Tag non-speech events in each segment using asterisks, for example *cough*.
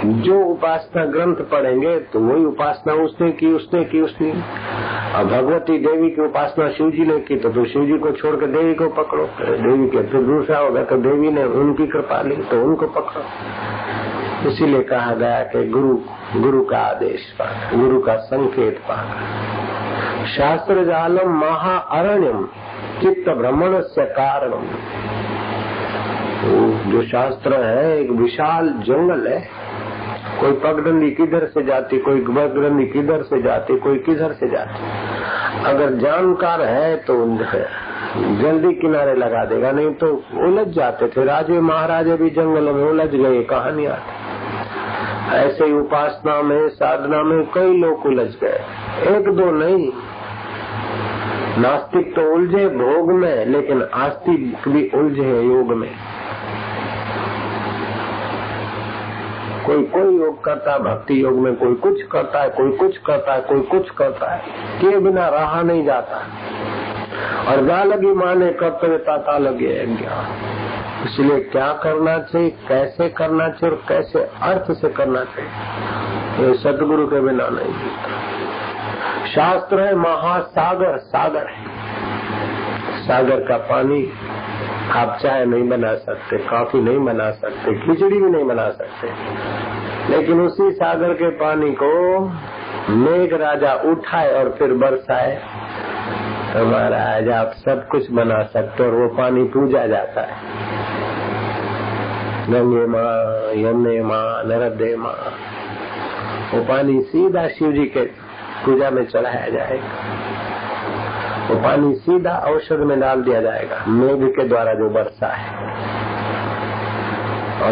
जो उपासना ग्रंथ पढ़ेंगे तो वही उपासना उसने की उसने की उसने और भगवती देवी की उपासना शिव जी ने की तो, तो शिव जी को छोड़कर देवी को पकड़ो। देवी के फिर दूसरा होगा तो देवी ने उनकी कृपा ली तो उनको पकड़ो। इसीलिए कहा गया कि गुरु गुरु का आदेश पाकर गुरु का संकेत पाकर शास्त्र जालम महाअरण्यम चित्त भ्रमण से कारणम जो शास्त्र है एक विशाल जंगल है। कोई पगडंडी किधर से जाती, कोई पगडंडी किधर से जाती, कोई किधर से जाती। अगर जानकार है तो जल्दी किनारे लगा देगा, नहीं तो उलझ जाते थे। राजे महाराजे भी जंगल में उलझ गए कहानी आती। ऐसे ही उपासना में, साधना में कई लोग उलझ गए। एक दो नहीं। नास्तिक तो उलझे भोग में, लेकिन आस्तिक भी उलझे योग में। कोई कोई योग करता है, भक्ति योग में कोई कुछ करता है, कोई कुछ करता है, कोई कुछ करता है। के बिना रहा नहीं जाता। और गा लगी माने कर्तव्यता, ता लगे ज्ञान इसलिए क्या करना चाहिए, कैसे करना चाहिए और कैसे अर्थ से करना चाहिए, ये सदगुरु के बिना नहीं जीता। शास्त्र है महासागर, सागर है। सागर का पानी आप चाय नहीं बना सकते, कॉफ़ी नहीं बना सकते, खिचड़ी भी नहीं बना सकते। लेकिन उसी सागर के पानी को मेघ राजा उठाए और फिर बरसाए। तो महाराज, आप सब कुछ बना सकते और वो पानी पूजा जाता है। गंगे माँ, यमुने माँ नरदे माँ, वो पानी सीधा शिव जी के पूजा में चढ़ाया जाएगा। वो पानी सीधा औषध में डाल दिया जाएगा। मेघ के द्वारा जो बरसा है।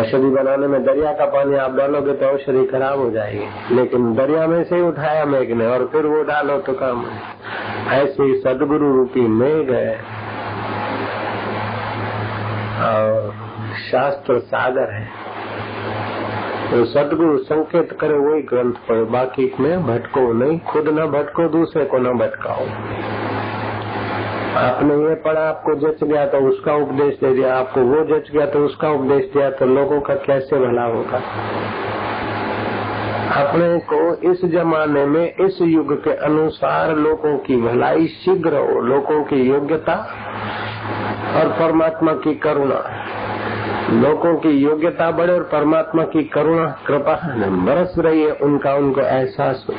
औषधि बनाने में दरिया का पानी आप डालोगे तो औषधि खराब हो जाएगी। लेकिन दरिया में से उठाया मेघ ने और फिर वो डालो तो काम ऐसे सदगुरु रूपी मेघ है। और शास्त्र सागर है। तो सदगुरु संकेत करे वही ग्रंथ पढ़ो। बाकी में भटको नहीं, खुद न भटको, दूसरे को न भटकाओ। आपने ये पढ़ा, आपको जच गया तो उसका उपदेश दे दिया, आपको वो जच गया तो उसका उपदेश दिया तो लोगों का कैसे भला होगा? अपने को इस जमाने में, इस युग के अनुसार लोगों की भलाई शीघ्र हो, लोगों की योग्यता और परमात्मा की करुणा। लोगों की योग्यता बढ़े और परमात्मा की करुणा, कृपा बरस रही है उनका उनको एहसास हो।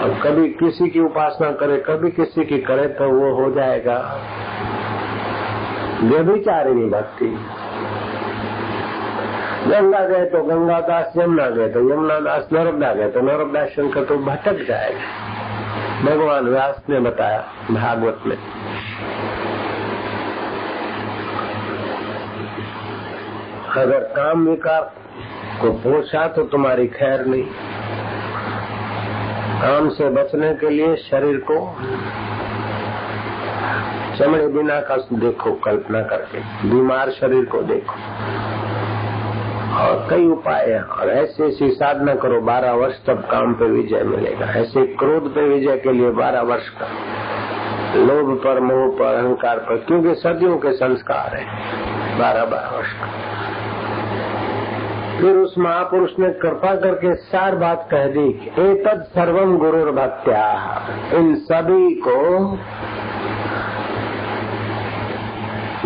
और कभी किसी की उपासना करे, कभी किसी की करे तो वो हो जाएगा। व्यभिचारिणी भक्ति। गंगा गए तो गंगा दास, यमुना गए तो यमुना दास, नर्मदा गए तो नर्मदा शंकर तो भटक जाएगा भगवान व्यास ने बताया भागवत में। अगर काम विकार को पोषा तो तुम्हारी खैर नहीं। काम से बचने के लिए शरीर को चमड़े बिना का देखो, कल्पना करके, बीमार शरीर को देखो। और कई उपाय हैं, और ऐसी ऐसी साधना करो, बारह वर्ष तब काम पे विजय मिलेगा। ऐसे क्रोध पे विजय के लिए बारह वर्ष का। लोभ पर, मोह पर, अहंकार पर, क्योंकि सदियों के संस्कार है, बारह बारह वर्ष का। फिर उस महापुरुष ने कृपा करके सार बात कह दी तद सर्वम गुरु भक्त्या इन सभी को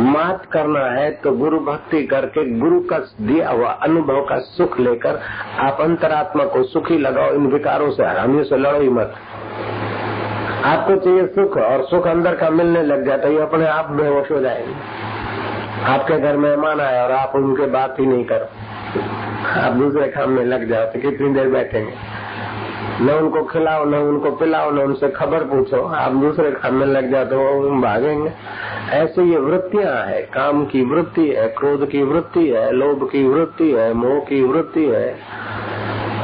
मात करना है तो गुरु भक्ति करके गुरु का दिया हुआ अनुभव का सुख लेकर आप अंतरात्मा को सुखी लगाओ, इन विकारों से हरामियों से लड़ो ही मत। आपको चाहिए सुख, और सुख अंदर का मिलने लग जाता है अपने आप बेहोश हो जाएँगे। आपके घर मेहमान आए और आप उनके बात ही नहीं करो। आप दूसरे काम में लग जाओ तो कितनी देर बैठेंगे? न उनको खिलाओ, न उनको पिलाओ, न उनसे खबर पूछो। आप दूसरे काम में लग जाओ तो वो भागेंगे। ऐसे ये वृत्तियाँ है। काम की वृत्ति है, क्रोध की वृत्ति है, लोभ की वृत्ति है, मोह की वृत्ति है,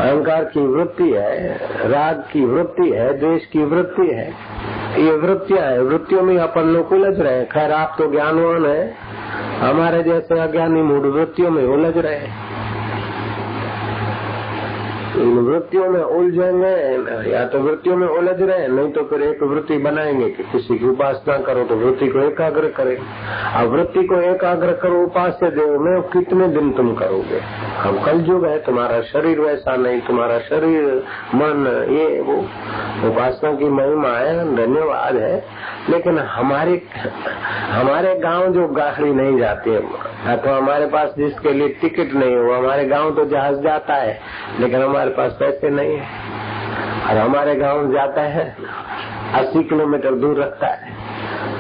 अहंकार की वृत्ति है, राग की वृत्ति है, द्वेष की वृत्ति है। ये वृत्तियाँ है। वृत्तियों में अपन लोग उलझ रहे हैं। खैर, आप तो ज्ञानवान है। हमारे जैसे अज्ञानी मूड वृत्तियों में उलझ रहे इन वृत्तियों में उलझेंगे या तो वृत्तियों में उलझ रहे, नहीं तो फिर एक वृत्ति बनाएँगे कि किसी की उपासना करो तो वृत्ति को एकाग्र करे। अब वृत्ति को एकाग्र करो, उपास्य देव में कितने दिन तुम करोगे? अब कल युग है, तुम्हारा शरीर वैसा नहीं, तुम्हारा शरीर, मन, ये वो, उपासना की महिमा है, धन्यवाद है। लेकिन हमारे हमारे गाँव जो गाड़ी नहीं जाती है अथवा तो हमारे पास जिसके लिए टिकट नहीं हो, हमारे गाँव तो जहाज़ जाता है, लेकिन हमारे पास पैसे नहीं है और हमारे गाँव जाता है, अस्सी किलोमीटर दूर रखता है।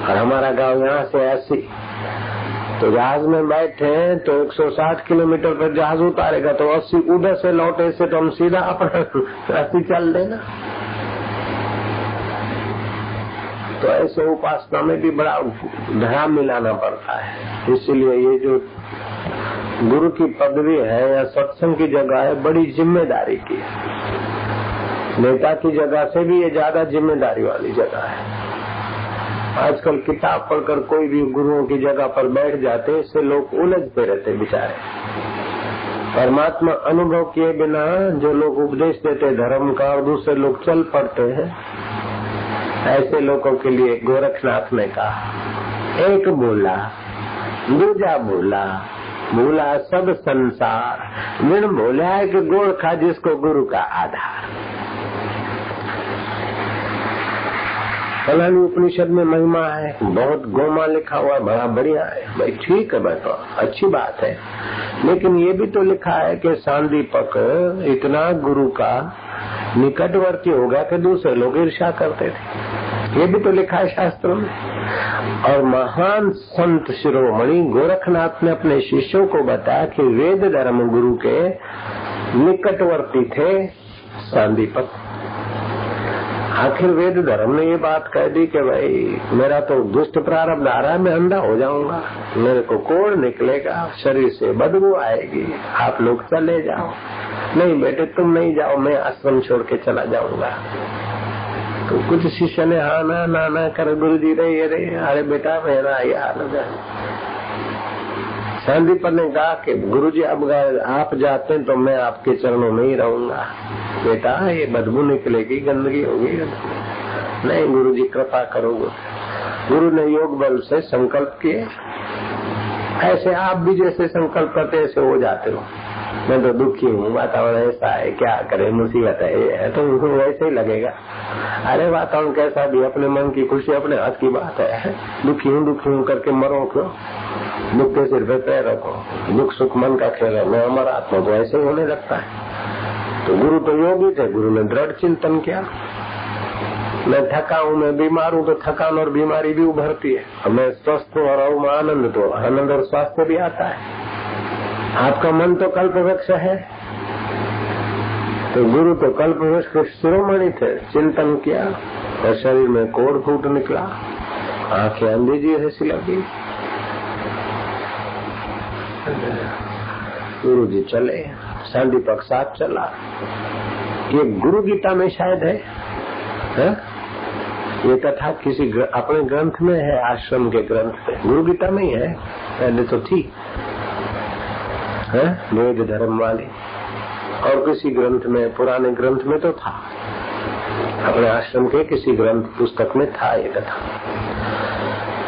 और हमारा गाँव यहाँ से अस्सी। तो जहाज़ में बैठे तो 160 किलोमीटर पर जहाज़ उतारेगा तो 80 उधर से लौटे से तो हम सीधा अपना अस्सी चल देना। तो ऐसे उपासना में भी बड़ा ध्यान मिलाना पड़ता है। इसीलिए ये जो गुरु की पदवी है या सत्संग की जगह है, बड़ी ज़िम्मेदारी की है। नेता की जगह से भी ये ज़्यादा ज़िम्मेदारी वाली जगह है। आजकल किताब पढ़कर कोई भी गुरुओं की जगह पर बैठ जाते, इससे लोग उलझते रहते बेचारे। परमात्मा अनुभव किए बिना जो लोग उपदेश देते धर्म का, और दूसरे लोग चल पड़ते हैं, ऐसे लोगों के लिए गोरखनाथ ने कहा, एक बोला, दूजा बोला बोला, सब संसार। विण बोला है कि गोरखा जिसको गुरु का आधार। फलानी उपनिषद में महिमा है। बहुत गोमा लिखा हुआ, बड़ा बढ़िया है। भाई, ठीक है बैठो अच्छी बात है। लेकिन ये भी तो लिखा है कि सांदीपक इतना गुरु का निकटवर्ती हो गया कि दूसरे लोग ईर्षा करते थे। ये भी तो लिखा है शास्त्रों में। और महान संत शिरोमणि गोरखनाथ ने अपने शिष्यों को बताया कि वेद धर्म गुरु के निकटवर्ती थे सांदीपक। आखिर वेद धर्म ने ये बात कह दी कि भाई, मेरा तो दुष्ट प्रारब्ध आ रहा है, मैं अंधा हो जाऊँगा। मेरे को कोड़ निकलेगा, शरीर से बदबू आएगी, आप लोग चले जाओ। नहीं बेटे, तुम नहीं जाओ, मैं आश्रम छोड़ के चला जाऊँगा। तो कुछ शिष्य ने हाँ ना ना ना कर गुरु जी रे ये रे अरे बेटा, मेरा ये हाल है ने कहा कि गुरु जी अब आप जाते हैं तो मैं आपके चरणों में ही रहूँगा। बेटा, ये बदबू निकलेगी, गंदगी होगी। नहीं गुरु जी कृपा करो गुरु ने योग बल से संकल्प किए। ऐसे आप भी जैसे संकल्प करते ऐसे हो जाते हो। मैं तो दुखी हूँ, वातावरण ऐसा है, क्या करे, मुसीबत है, ये तो उनको वैसे ही लगेगा। अरे वातावरण कैसा भी, अपने मन की खुशी, अपने हाथ की बात है। दुखी हूँ दुखी हूँ करके मरो क्यों? दुख के सिर पे पैर रखो। दुख, सुख, मन का खेल है, मैं अमर आत्मा तो ऐसे होने लगता है। तो गुरु तो योगी थे, गुरु ने दृढ़ चिंतन किया। मैं थका हूँ, मैं बीमार हूँ तो थकान और बीमारी भी उभरती है। मैं स्वस्थ हूँ और आनंद तो आनंद और स्वास्थ्य भी आता है। आपका मन तो कल्प वृक्ष है। तो गुरु तो कल्प वृक्ष के शिरोमणि थे। चिंतन किया और शरीर में कोड़ फूट निकला। आँखें अंधी जी ऐसी लगी। गुरु जी चले संदीपक साथ चला। ये गुरु गीता में शायद है, है? ये कथा किसी अपने ग्रंथ में है आश्रम के ग्रंथ में गुरु गीता में ही है पहले तो थी। है, वेद धर्म वाली। और किसी ग्रंथ में, पुराने ग्रंथ में तो था। अपने आश्रम के किसी ग्रंथ पुस्तक में था ये कथा।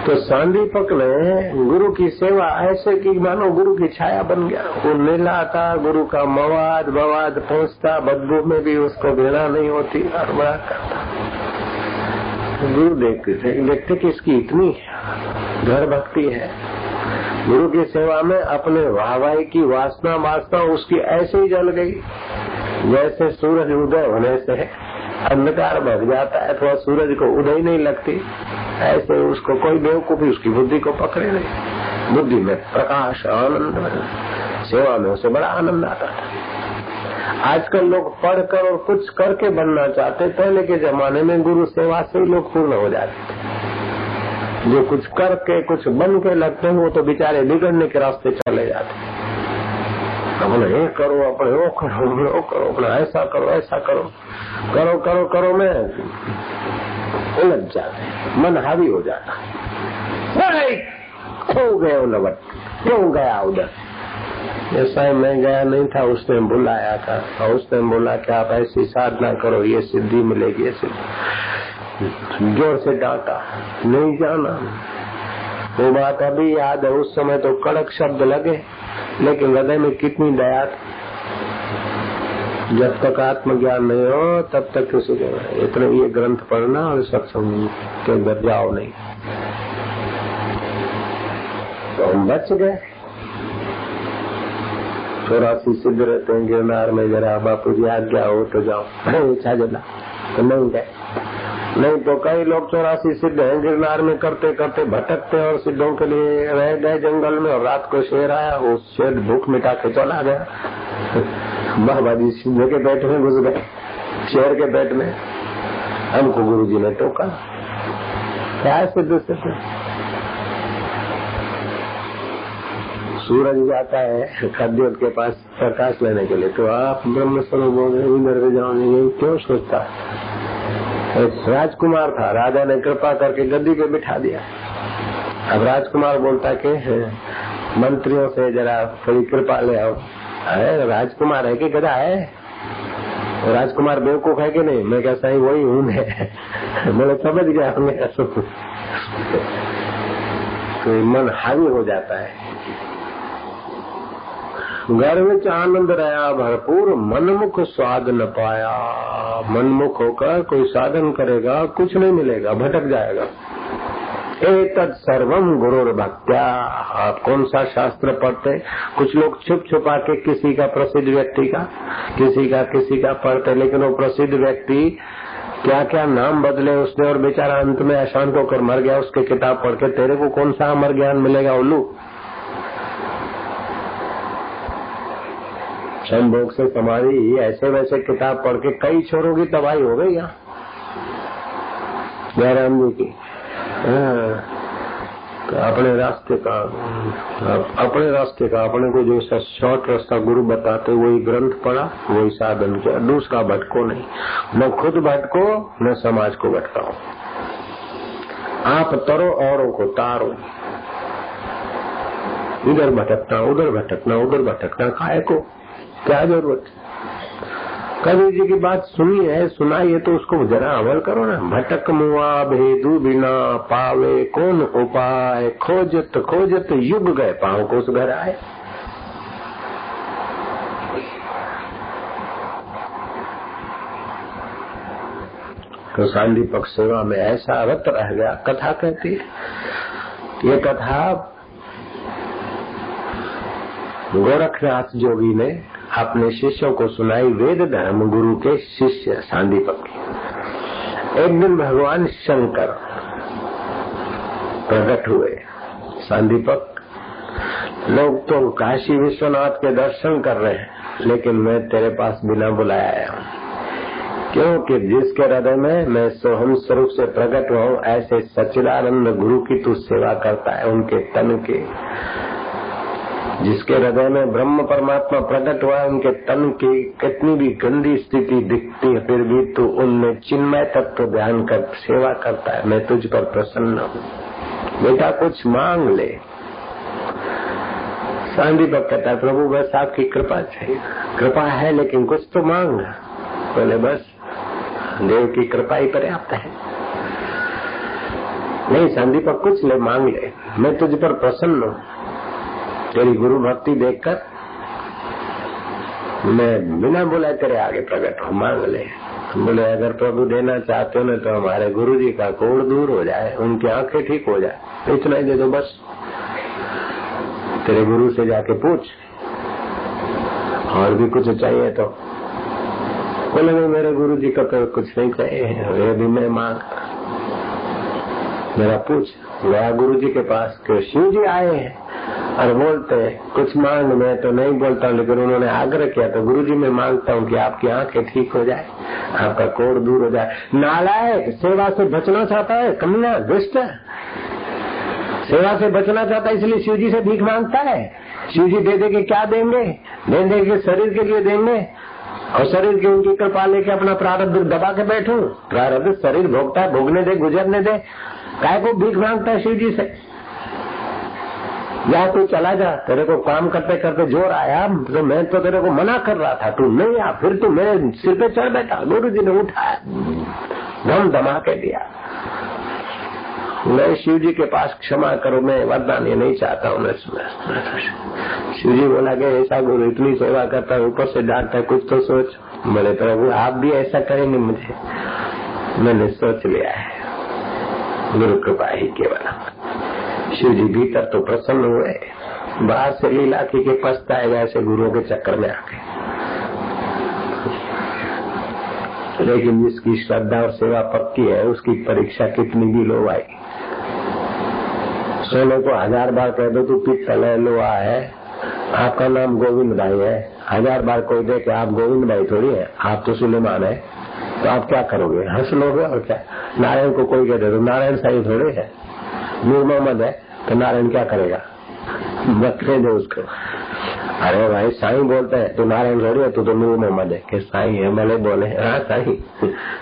तो सांदीपक ने गुरु की सेवा ऐसे की, मानो गुरु की छाया बन गया। वो नीलाता, गुरु का मवाद बवाद पहुँचता, बदबू में भी उसको घृणा नहीं होती, और बड़ा करता। गुरु देखते थे देखते कि इसकी इतनी घर भक्ति है। गुरु की सेवा में अपने वाहवाही की वासना वासना उसकी ऐसे ही जल गई। जैसे सूरज उदय होने से अंधकार भग जाता है, अथवा सूरज को उदय नहीं लगती, ऐसे उसको कोई बेवकूफ़ी, उसकी बुद्धि को पकड़े नहीं। बुद्धि में प्रकाश, आनंद, सेवा में उसे बड़ा आनंद आता था। आजकल लोग पढ़कर और कुछ करके बनना चाहते पहले के जमाने में गुरु सेवा से ही लोग पूर्ण हो जाते थे। जो कुछ करके, कुछ बन के लगते हैं, वो तो बेचारे बिगड़ने के रास्ते चले जाते अपने ये करो अपने, वो करो वो करो, अपना ऐसा करो ऐसा करो। करो करो करो, में उलझ जाते मन हावी हो जाता है। खो गए लवट क्यों गया उधर? ऐसा ही मैं गया नहीं था उसने बुलाया था। और उसने बोला कि आप ऐसी साधना करो, ये सिद्धि मिलेगी, ये सिद्धि। ज़ोर से डांटा। नहीं जाना। वो बात अभी याद है, उस समय तो कड़क शब्द लगे, लेकिन हृदय में कितनी दया थी। जब तक आत्मज्ञान नहीं हो, तब तक किसी को इतने ये ग्रंथ पढ़ना और सत्संग के अंदर जाओ नहीं। तो हम बच गए। चौरासी सिद्ध रहते हैं, गिरनार में जरा बापू जी आज्ञा हो तो जाओ। *coughs* इच्छा जला तो नहीं गए। नहीं तो कई लोग चौरासी सिद्ध हैं, गिरनार में करते करते भटकते और सिद्धों के लिए रह गए जंगल में और रात को शेर आया वो शेर भूख मिटा के चला गया। बाबाजी सिंह के पेट में घुस गए। शेर के पेट में हमको गुरु जी ने टोका। क्या है सिद्ध सिद्ध? सूरज जाता है, खद्योत के पास प्रकाश लेने के लिए तो आप ब्रह्म स्वरूप बोल रहे इधर से जाओ यही क्यों सोचता? एक राजकुमार था, राजा ने कृपा करके गद्दी पे बिठा दिया। अब राजकुमार बोलता कि मंत्रियों से जरा थोड़ी कृपा ले आओ। अरे, राजकुमार है कि गधा है? राजकुमार बेवकूफ़ है कि नहीं? मैं क्या सही वही हूँ? मैं बोले समझ गया हमें तो मन हावी हो जाता है। घर आनंद रहा भरपूर मनमुख स्वाद न पाया। मनमुख होकर कोई साधन करेगा, कुछ नहीं मिलेगा, भटक जाएगा। एतद सर्वम गुरु भक्त्या आप कौन सा शास्त्र पढ़ते? कुछ लोग छुप छुपा के किसी का प्रसिद्ध व्यक्ति का, किसी का किसी का पढ़ते, लेकिन वो प्रसिद्ध व्यक्ति क्या क्या नाम बदले उसने और बेचारा अंत में अशांत होकर मर गया, उसके किताब पढ़ के, तेरे को कौन सा अमर ज्ञान मिलेगा, उल्लू? संभोग से समाधि ऐसे वैसे किताब पढ़ के कई छोरों की तबाही हो गई यहाँ। जयराम जी की। अपने रास्ते का अपने रास्ते का, अपने को जो शॉर्ट रास्ता गुरु बताते, वही ग्रंथ पढ़ा, वही साधन किया। दूसरा भटको नहीं। न खुद भटको न समाज को भटकाओ आप तरो औरों को तारो। इधर भटकना, उधर भटकना उधर भटकना काय को। क्या ज़रूरत? कबीर जी की बात सुनी है सुनाई है तो उसको जरा अमल करो ना। भटक मुआ भेदू बिना पावे, कौन उपाय? खोजत खोजत युग गए पाओ को उस घर आए। तो पक्ष सेवा में ऐसा रत रह गया। कथा कहती है, ये कथा गोरखनाथ जोगी ने अपने शिष्यों को सुनाई वेद धर्म गुरु के शिष्य सांदीपक। एक दिन भगवान शंकर प्रकट हुए। सांदीपक, लोग तो काशी विश्वनाथ के दर्शन कर रहे हैं, लेकिन मैं तेरे पास बिना बुलाया आया हूँ। क्योंकि जिसके हृदय में मैं सोहम स्वरूप से प्रकट हुआ ऐसे सचिदानंद गुरु की तू सेवा करता है, उनके तन के जिसके हृदय में ब्रह्म परमात्मा प्रकट हुआ, उनके तन की कितनी भी गंदी स्थिति दिखती है, फिर भी तू उनमें चिन्मय तत्व ध्यान कर, सेवा करता है। मैं तुझ पर प्रसन्न हूँ। बेटा, कुछ मांग ले। सांदी पर कहता है, प्रभु, बस आपकी कृपा चाहिए। कृपा है, लेकिन कुछ तो मांग। बोले, बस, देव की कृपा ही पर्याप्त है। नहीं संदीपक कुछ ले, मांग ले। मैं तुझ पर प्रसन्न हूँ। तेरी गुरु भक्ति देखकर मैं बिना बुलाए तेरे आगे प्रकट हूँ, मांग ले। बोले, अगर प्रभु देना चाहते हो ना तो हमारे गुरु जी का कोड़ दूर हो जाए, उनकी आँखें ठीक हो जाए। इतना ही दे दो, बस। तेरे गुरु से जाके पूछ। और भी कुछ चाहिए तो। बोले नहीं मेरे गुरु जी का तो कुछ नहीं चाहिए वे भी मैं मांग मेरा पूछ गया गुरु जी के पास कि शिव जी आए हैं। और बोलते, कुछ मांग मैं तो नहीं बोलता हूँ लेकिन उन्होंने आग्रह किया तो गुरु जी मैं माँगता हूँ कि आपकी आँखें ठीक हो जाए आपका कोर दूर हो जाए। नालायक सेवा से बचना चाहता है कमिया दुष्ट। सेवा से बचना चाहता है, इसलिए शिव जी से भीख माँगता है। शिव जी दे दे के क्या देंगे? दे दे के शरीर के लिए देंगे। और शरीर की उनकी कृपा लेके अपना प्रारब्ध दबा के बैठू। प्रारब्ध शरीर भोगता है, भोगने दे, गुजरने दे। काय को भीख माँगता है शिव जी से? या तू चला जा, तेरे को काम करते करते ज़ोर आया तो मैं तो तेरे को मना कर रहा था, तू नहीं आ, फिर तू मेरे सिर पे चढ़ बैठा, गुरु जी ने उठाया, दम दमा के दिया। मैं शिव जी के पास क्षमा करो, मैं वरदान ये नहीं चाहता हूँ, मैं शिव। जी बोला कि, ऐसा गुरु, इतनी सेवा करता है, ऊपर से डांटता है, कुछ तो सोच। बोले, प्रभु, आप भी ऐसा करेंगे मुझे। मैंने सोच लिया है, गुरु कृपा ही केवल शिव जी भीतर तो प्रसन्न हुए। बाहर से लीला की के पछताएगा ऐसे गुरुओं के चक्कर में आके लेकिन जिसकी श्रद्धा और सेवा पक्की है, उसकी परीक्षा कितनी भी लो आई। सोने को हज़ार बार कह दो, तू पित्तल है, लोहा है। आपका नाम गोविंद भाई है। हज़ार बार कोई दे कि आप गोविंद भाई थोड़ी है। आप तो सुलेमान है। तो आप क्या करोगे? हंस लोगे और क्या? नारायण को कोई कह दे तो नारायण साई थोड़े है। नूर मोहम्मद है तो नारायण क्या करेगा? बकरे दो उसको। अरे भाई साईं बोलते हैं तो नारायण थोड़ी है तू तो नूर मोहम्मद है। कि साईं है भले बोले। हाँ साईं।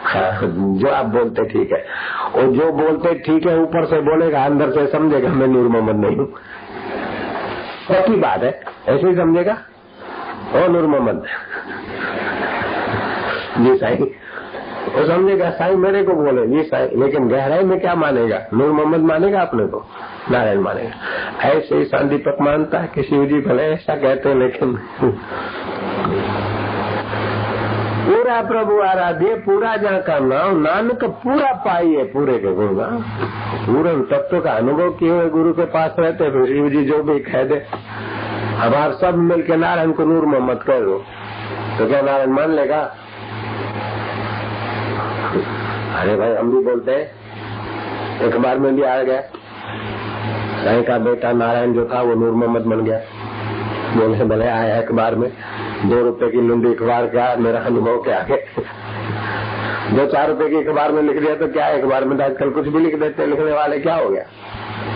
हाँ, जो आप बोलते ठीक है। और जो बोलते ठीक है ऊपर से बोलेगा अंदर से समझेगा मैं नूर मोहम्मद नहीं हूँ। पक्की बात है ऐसे ही समझेगा। ओ नूर मोहम्मद जी साईं। वो समझेगा साईं, मेरे को बोले ये साईं, लेकिन गहराई में क्या मानेगा? नूर मोहम्मद मानेगा अपने को? नारायण मानेगा। ऐसे ही शांतिपक मानता है कि शिव जी भले ऐसा कहते हैं, लेकिन पूरा प्रभु आराध्य, पूरा जहाँ का नाम नानक पूरा पाइए पूरे के का। पूरे तत्व का अनुभव किए हुए गुरु के पास रहते फिर शिव जी जो भी कह दे। हमारे सब मिलके नारायण को नूर मोहम्मद कह दो। तो क्या नारायण मान लेगा? अरे भाई, हम भी बोलते हैं। एक बार में भी आ गया। साई का बेटा नारायण जो था, वो नूर मोहम्मद बन गया। बोले भले आया एक बार में। दो रुपए की लुंडी अखबार क्या मेरा अनुभव क्या आगे दो चार रुपए की अखबार में लिख दिया तो क्या अखबार में तो आजकल कुछ भी लिख देते, लिखने वाले क्या हो गया?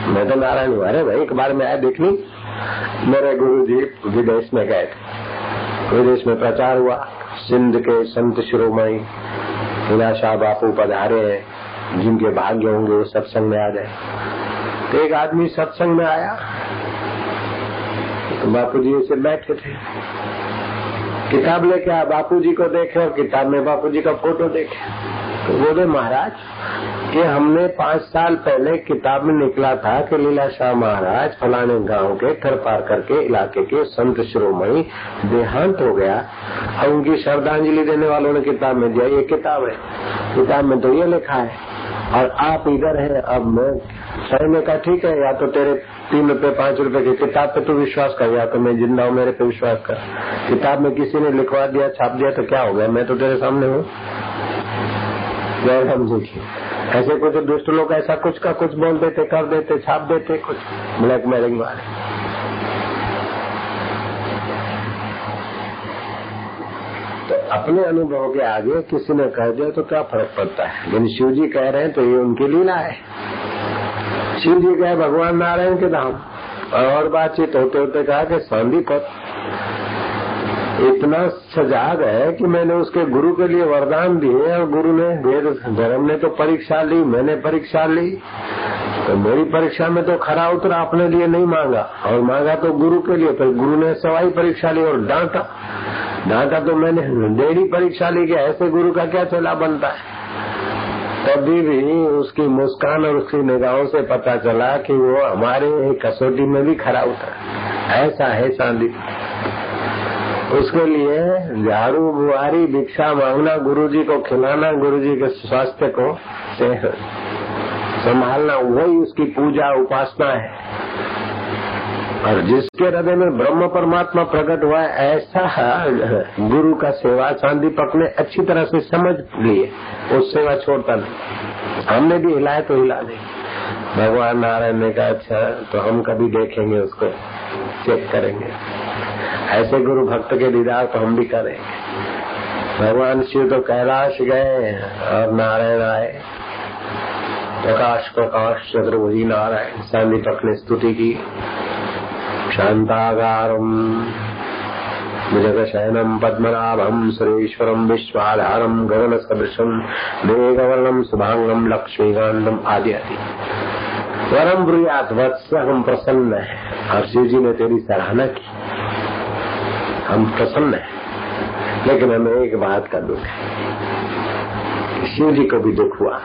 मैं तो नारायण हूँ। अरे भाई अखबार में आया, देखनी। मेरे गुरु जी विदेश में गए थे। विदेश में प्रचार हुआ। सिंध के संत शिरोमणि शाह बापू पधारे हैं, जिनके भाग्य होंगे वो सत्संग में आ जाए तो एक आदमी सत्संग में आया। तो बापू जी उसे बैठे थे। किताब लेके आया। बापू जी को देखे और किताब में बापू जी का फ़ोटो देखे। तो बोले, महाराज कि हमने पाँच साल पहले किताब में निकला था कि लीला शाह महाराज फलाने गाँव के थर पार करके इलाके के संत शिरोमणि देहांत हो गया और उनकी श्रद्धांजलि देने वालों ने किताब में दिया। ये किताब है। किताब में तो ये लिखा है, और आप इधर है, अब मैं सही में कहा, ठीक है, या तो तेरे तीन रुपए पाँच रुपए की किताब पे तू विश्वास कर, या तो मैं ज़िंदा हूँ, मेरे पे विश्वास कर। किताब में किसी ने लिखवा दिया, छाप दिया तो क्या हो गया? मैं तो तेरे सामने हूँ। जी की ऐसे कुछ दुष्ट लोग ऐसा कुछ का कुछ बोल देते, कर देते, छाप देते, कुछ ब्लैक मेलिंग वाले तो अपने अनुभव के आगे किसी ने कह दिया तो क्या फ़र्क पड़ता है? लेकिन शिव जी कह रहे हैं तो ये उनकी लीला है। शिव जी कहे, भगवान नारायण के धाम। और बातचीत होते होते कहा कि सांदीपत इतना सजाग है कि मैंने उसके गुरु के लिए वरदान दिए और गुरु ने वेद धर्म ने तो परीक्षा ली, मैंने परीक्षा ली। तो मेरी परीक्षा में तो खरा उतरा, अपने लिए नहीं मांगा। और मांगा तो गुरु के लिए फिर गुरु ने सवाई परीक्षा ली और डांटा। डांटा तो मैंने डेढ़ी परीक्षा ली कि ऐसे गुरु का क्या चला बनता है। तभी भी उसकी मुस्कान और उसकी निगाहों से पता चला कि वो हमारे कसौटी में भी खरा उतरा। ऐसा है चांदी। उसके लिए झाड़ू बुहारी भिक्षा मांगना, गुरुजी को खिलाना, गुरुजी के स्वास्थ्य को संभालना, वही उसकी पूजा, उपासना है। और जिसके हृदय में ब्रह्म परमात्मा प्रकट हुआ है, ऐसा गुरु का सेवा चांदीपक ने अच्छी तरह से समझ लिए। वो सेवा छोड़ता नहीं। हमने भी हिलाए तो हिला दे भगवान नारायण ने कहा अच्छा तो हम कभी देखेंगे उसको चेक करेंगे। ऐसे गुरु भक्त के दीदार तो हम भी करेंगे। भगवान शिव तो कैलाश गए और नारायण आए। प्रकाश प्रकाश वही नारायण सांदीपक ने स्तुति की। शान्तागारम् भुजगशयनम् पद्मनाभम्, सुरेश्वरम् विश्वाधारम्, गगनसदृशम्, मेघवर्णम् शुभाङ्गम् लक्ष्मीकान्तम् आदि आदि। परम ब्रियात वत्स हम प्रसन्न है। और शिव जी ने तेरी सराहना की। हम प्रसन्न है, लेकिन हमें एक बात का दुख है। शिव जी को भी दुख हुआ।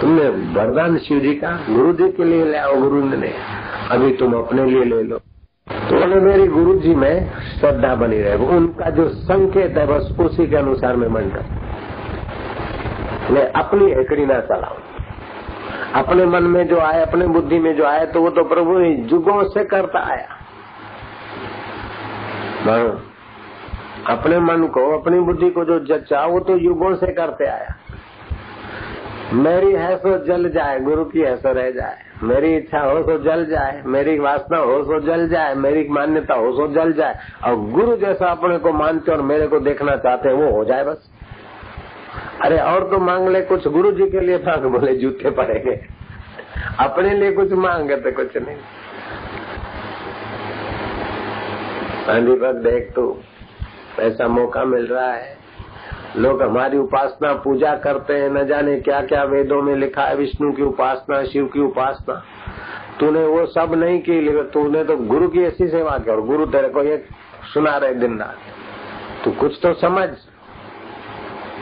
तुमने वरदान शिव जी का गुरु जी के लिए ले आओ गुरु ने। अभी तुम अपने लिए ले लो। तो बोले, मेरी गुरु जी में श्रद्धा बनी रहे। उनका जो संकेत है, बस उसी के अनुसार मैं मन कर मैं अपनी एकड़ी ना चलाऊ। अपने मन में जो आए, अपने बुद्धि में जो आए तो वो तो प्रभु जुगों से करता आया। अपने मन को, अपनी बुद्धि को जो जचा वो तो युगों से करते आया। मेरी है सो जल जाए, गुरु की है सो रह जाए। मेरी इच्छा हो सो जल जाए, मेरी वासना हो सो जल जाए, मेरी मान्यता हो सो जल जाए। और गुरु जैसा अपने को मानते और मेरे को देखना चाहते हैं, वो हो जाए बस। अरे और तो मांग ले, कुछ गुरु जी के लिए मांग, बोले जूते पड़ेंगे। अपने लिए कुछ मांगे तो कुछ नहीं। दीपक देख तू, ऐसा मौका मिल रहा है। लोग हमारी उपासना पूजा करते हैं, न जाने क्या क्या वेदों में लिखा है, विष्णु की उपासना, शिव की उपासना। तूने वो सब नहीं की, लेकिन तूने तो गुरु की ऐसी सेवा की, और गुरु तेरे को ये सुना रहे दिन रात। तू कुछ तो समझ।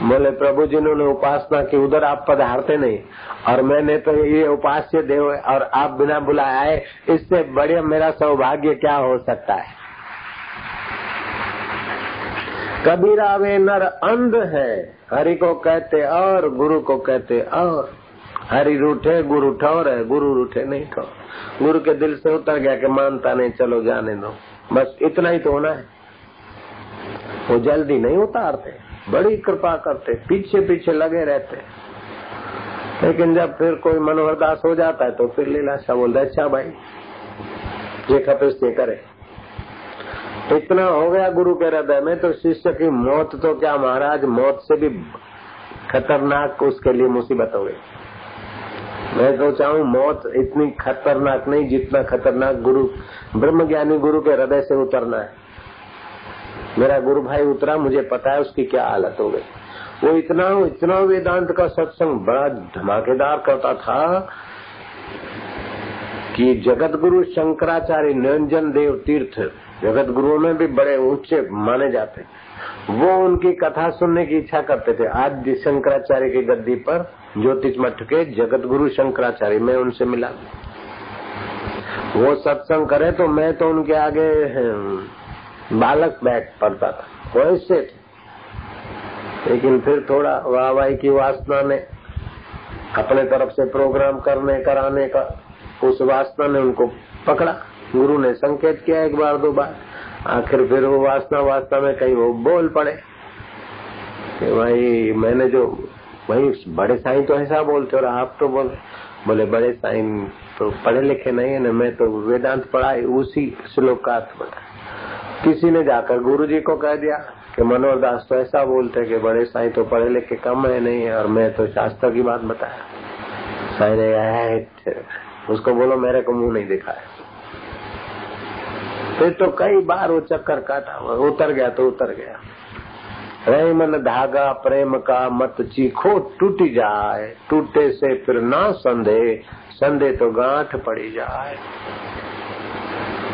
बोले प्रभु जिन्होंने उपासना की, उधर आप पधारते नहीं। और मैंने तो ये उपास्य देव और आप बिना बुलाए आए इससे बढ़िया मेरा सौभाग्य क्या हो सकता है? कबीरा वे नर अंध है। हरि को कहते और, गुरु को कहते और। हरि रूठे, गुरु ठौर है, गुरु रूठे नहीं ठौर। गुरु के दिल से उतर गया कि मानता नहीं, चलो जाने दो। बस इतना ही तो होना है। वो जल्दी नहीं उतारते। बड़ी कृपा करते, पीछे पीछे लगे रहते। लेकिन जब फिर कोई मनोहरदास हो जाता है तो फिर लीलाशा बोलता अच्छा भाई, ये खपिस करे। इतना हो गया गुरु के हृदय में तो शिष्य की मौत तो क्या महाराज, मौत से भी खतरनाक उसके लिए मुसीबत हो गई। मैं तो चाहूँ मौत इतनी खतरनाक नहीं जितना खतरनाक गुरु ब्रह्म ज्ञानी गुरु के हृदय से उतरना है। मेरा गुरु भाई उतरा, मुझे पता है उसकी क्या हालत हो गई। वो इतना इतना वेदांत का सत्संग बड़ा धमाकेदार करता था कि जगत गुरु शंकराचार्य निरंजन देव तीर्थ जगत गुरुओं में भी बड़े ऊँचे माने जाते वो उनकी कथा सुनने की इच्छा करते थे। आज शंकराचार्य की गद्दी पर ज्योतिष मठ के जगत गुरु शंकराचार्य, मैं उनसे मिला। वो सत्संग करे तो मैं तो उनके आगे बालक बैठ पड़ता था। वैसे थे। लेकिन फिर थोड़ा वाहवाही की वासना ने अपने तरफ़ से प्रोग्राम करने, कराने का उस वासना ने उनको पकड़ा। गुरु ने संकेत किया एक बार, दो बार। आखिर फिर वो वासना वासना में कहीं वो बोल पड़े कि भाई, मैंने जो वही बड़े साईं तो ऐसा बोलते और आप तो बोले बोले, बड़े साईं तो पढ़े लिखे नहीं है, ना मैं तो वेदांत पढ़ाई, उसी श्लोक का बता किसी ने जाकर गुरु जी को कह दिया कि मनोहर दास तो ऐसा बोलते कि बड़े साईं तो पढ़े लिखे कम है नहीं और मैं तो शास्त्र की बात बताया। साईं ने उसको बोलो, मेरे को मुँह नहीं दिखाया। फिर तो कई बार वो चक्कर काटा, उतर गया तो उतर गया। रही मन धागा, प्रेम का मत चीखो, टूट जाए, टूटे से फिर ना संदे संदे तो गांठ पड़ी जाए।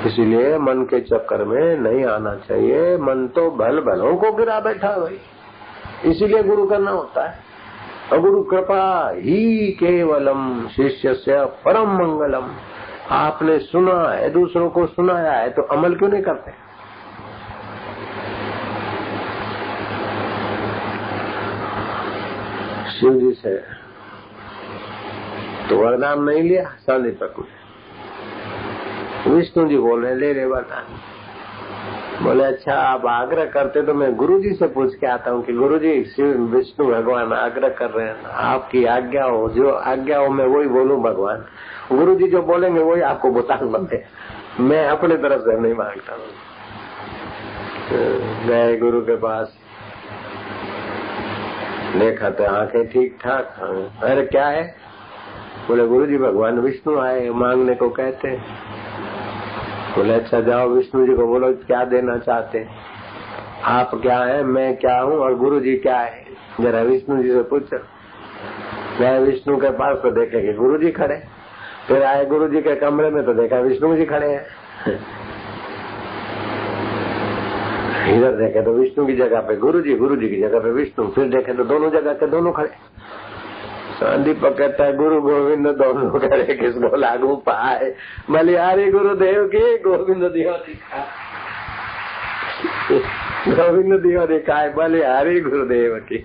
इसीलिए मन के चक्कर में नहीं आना चाहिए। मन तो भल भलों को गिरा बैठा भाई। इसीलिए गुरु करना होता है। और गुरु कृपा ही केवलम शिष्य से परम मंगलम। आपने सुना है, दूसरों को सुनाया है तो अमल क्यों नहीं करते? शिव जी से तो वरदान नहीं लिया, शांति तक में विष्णु जी बोल रहे ले रे वरदान बोले अच्छा आप आग्रह करते तो मैं गुरु जी से पूछ के आता हूँ कि गुरु जी शिव विष्णु भगवान आग्रह कर रहे हैं, आपकी आज्ञा हो, जो आज्ञा हो, मैं वही बोलूँ भगवान। गुरु जी जो बोलेंगे, वही आपको बंदे मैं अपने तरफ़ से नहीं माँगता हूँ। गए गुरु के पास। देखा तो आँखें ठीक ठाक अरे, क्या है? बोले गुरु जी भगवान विष्णु आए, मांगने को कहते बोले अच्छा जाओ, विष्णु जी को बोलो, क्या देना चाहते आप क्या है? मैं क्या हूँ? और गुरु जी क्या है? जरा विष्णु जी से पूछो. मैं विष्णु के पास तो देखेंगे गुरु जी खड़े फिर आए गुरु जी के कमरे में तो देखा विष्णु जी खड़े हैं। *laughs* इधर देखे तो विष्णु की जगह पे गुरु जी गुरु जी की जगह पे विष्णु, फिर देखे तो दोनों जगह के दोनों खड़े दीपक कहता है, गुरु गोविंद दोनों करे किसको लागू पाए। बलिहारी गुरुदेव की गोविंद दियो दिखा गोविंद दियो दिखाए बलिहारी गुरुदेव की।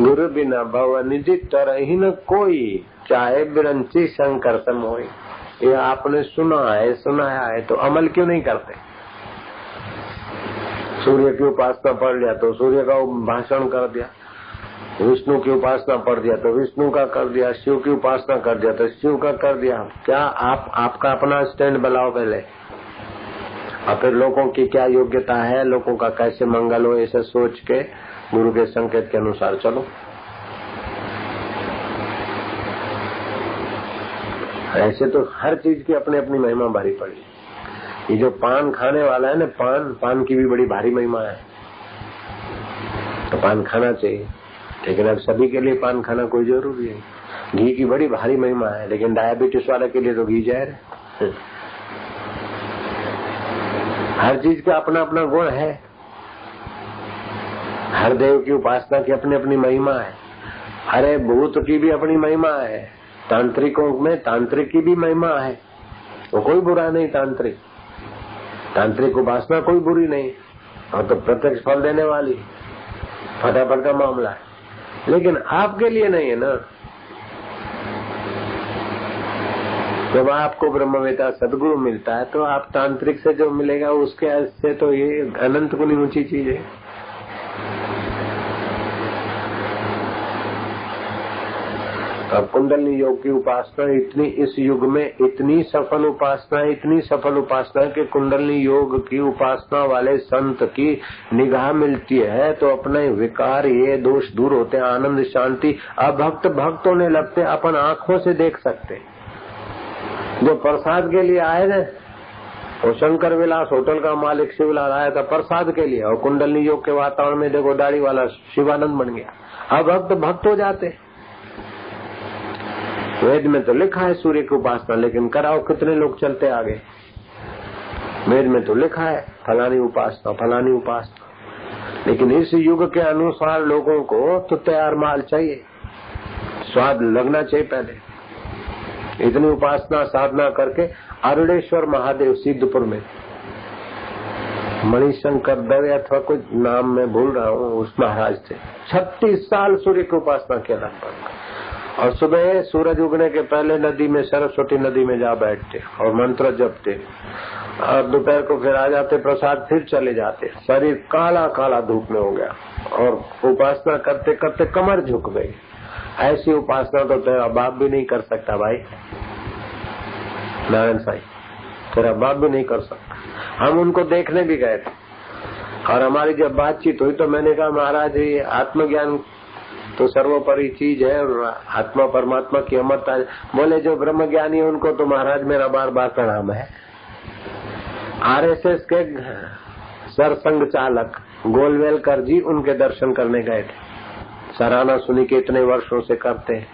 गुरु बिना भवन जित रही न कोई, चाहे बिरंची शंकर समोई। ये आपने सुना है, सुनाया है तो अमल क्यों नहीं करते? सूर्य की उपासना पढ़ लिया तो सूर्य का भाषण कर दिया, विष्णु की उपासना पढ़ दिया तो विष्णु का कर दिया, शिव की उपासना कर दिया तो शिव का कर दिया। क्या आप, आपका अपना स्टैंड बनाओ पहले? और फिर लोगों की क्या योग्यता है? लोगों का कैसे मंगल हो? ऐसे सोच के गुरु के संकेत के अनुसार चलो। ऐसे तो हर चीज़ की अपनी अपनी महिमा भारी पड़ी। ये जो पान खाने वाला है ना, पान पान की भी बड़ी भारी महिमा है। तो पान खाना चाहिए। लेकिन अब सभी के लिए पान खाना कोई ज़रूरी है। घी की बड़ी भारी महिमा है, लेकिन डायबिटीज़ वाले के लिए तो घी जहर है। हर चीज़ का अपना अपना गुण है। हर देव की उपासना की अपनी अपनी महिमा है। हरे भूत की भी अपनी महिमा है। तांत्रिकों में तांत्रिक की भी महिमा है। वो कोई बुरा नहीं तांत्रिक। तांत्रिक उपासना कोई बुरी नहीं। और तो प्रत्यक्ष फल देने वाली। फटाफट का मामला है। लेकिन आपके लिए नहीं है ना। जब आपको ब्रह्मवेता सदगुरु मिलता है तो आप तांत्रिक से जो मिलेगा, उसके से तो ये अनंत गुनी ऊँची चीज़ है। अब कुंडली योग की उपासना इतनी, इस युग में इतनी सफल उपासना, इतनी सफल उपासना कि कुंडली योग की उपासना वाले संत की निगाह मिलती है तो अपने विकार ये दोष दूर होते हैं, आनंद, शांति, अभक्त भक्त होने लगते अपन आँखों से देख सकते जो प्रसाद के लिए आए थे, वो शंकर विलास होटल का मालिक शिवलाल आया था प्रसाद के लिए, और कुंडलनी योग के वातावरण में देखो, दाढ़ी वाला शिवानंद बन गया। अभक्त भक्त हो जाते वेद में तो लिखा है सूर्य की उपासना, लेकिन कराओ कितने लोग चलते आगे। वेद में तो लिखा है, फलानी उपासना फलानी उपासना। लेकिन इस युग के अनुसार लोगों को तो तैयार माल चाहिए। स्वाद लगना चाहिए पहले। इतनी उपासना, साधना करके अरुणेश्वर महादेव सिद्धपुर में। मणिशंकर दवे अथवा कुछ नाम में भूल रहा हूँ, उस महाराज थे छत्तीस साल सूर्य की उपासना किया लगभग और सुबह सूरज उगने के पहले नदी में, सरस्वती नदी में जा बैठते और मंत्र जपते। और दोपहर को फिर आ जाते, प्रसाद फिर चले जाते। शरीर काला काला धूप में हो गया। और उपासना करते करते कमर झुक गई। ऐसी उपासना तो तेरा बाप भी नहीं कर सकता भाई। नारायण साई, तेरा बाप भी नहीं कर सकता। हम उनको देखने भी गए थे। और हमारी जब बातचीत हुई तो मैंने कहा, महाराज, ये आत्मज्ञान तो सर्वोपरि चीज़ है और आत्मा परमात्मा की अमरता बोले, जो ब्रह्म ज्ञानी है, उनको तो महाराज मेरा बार बार प्रणाम है। आरएसएस के सरसंघ चालक गोलवेलकर जी, उनके दर्शन करने गए थे। सराहना सुनी के इतने वर्षों से करते हैं।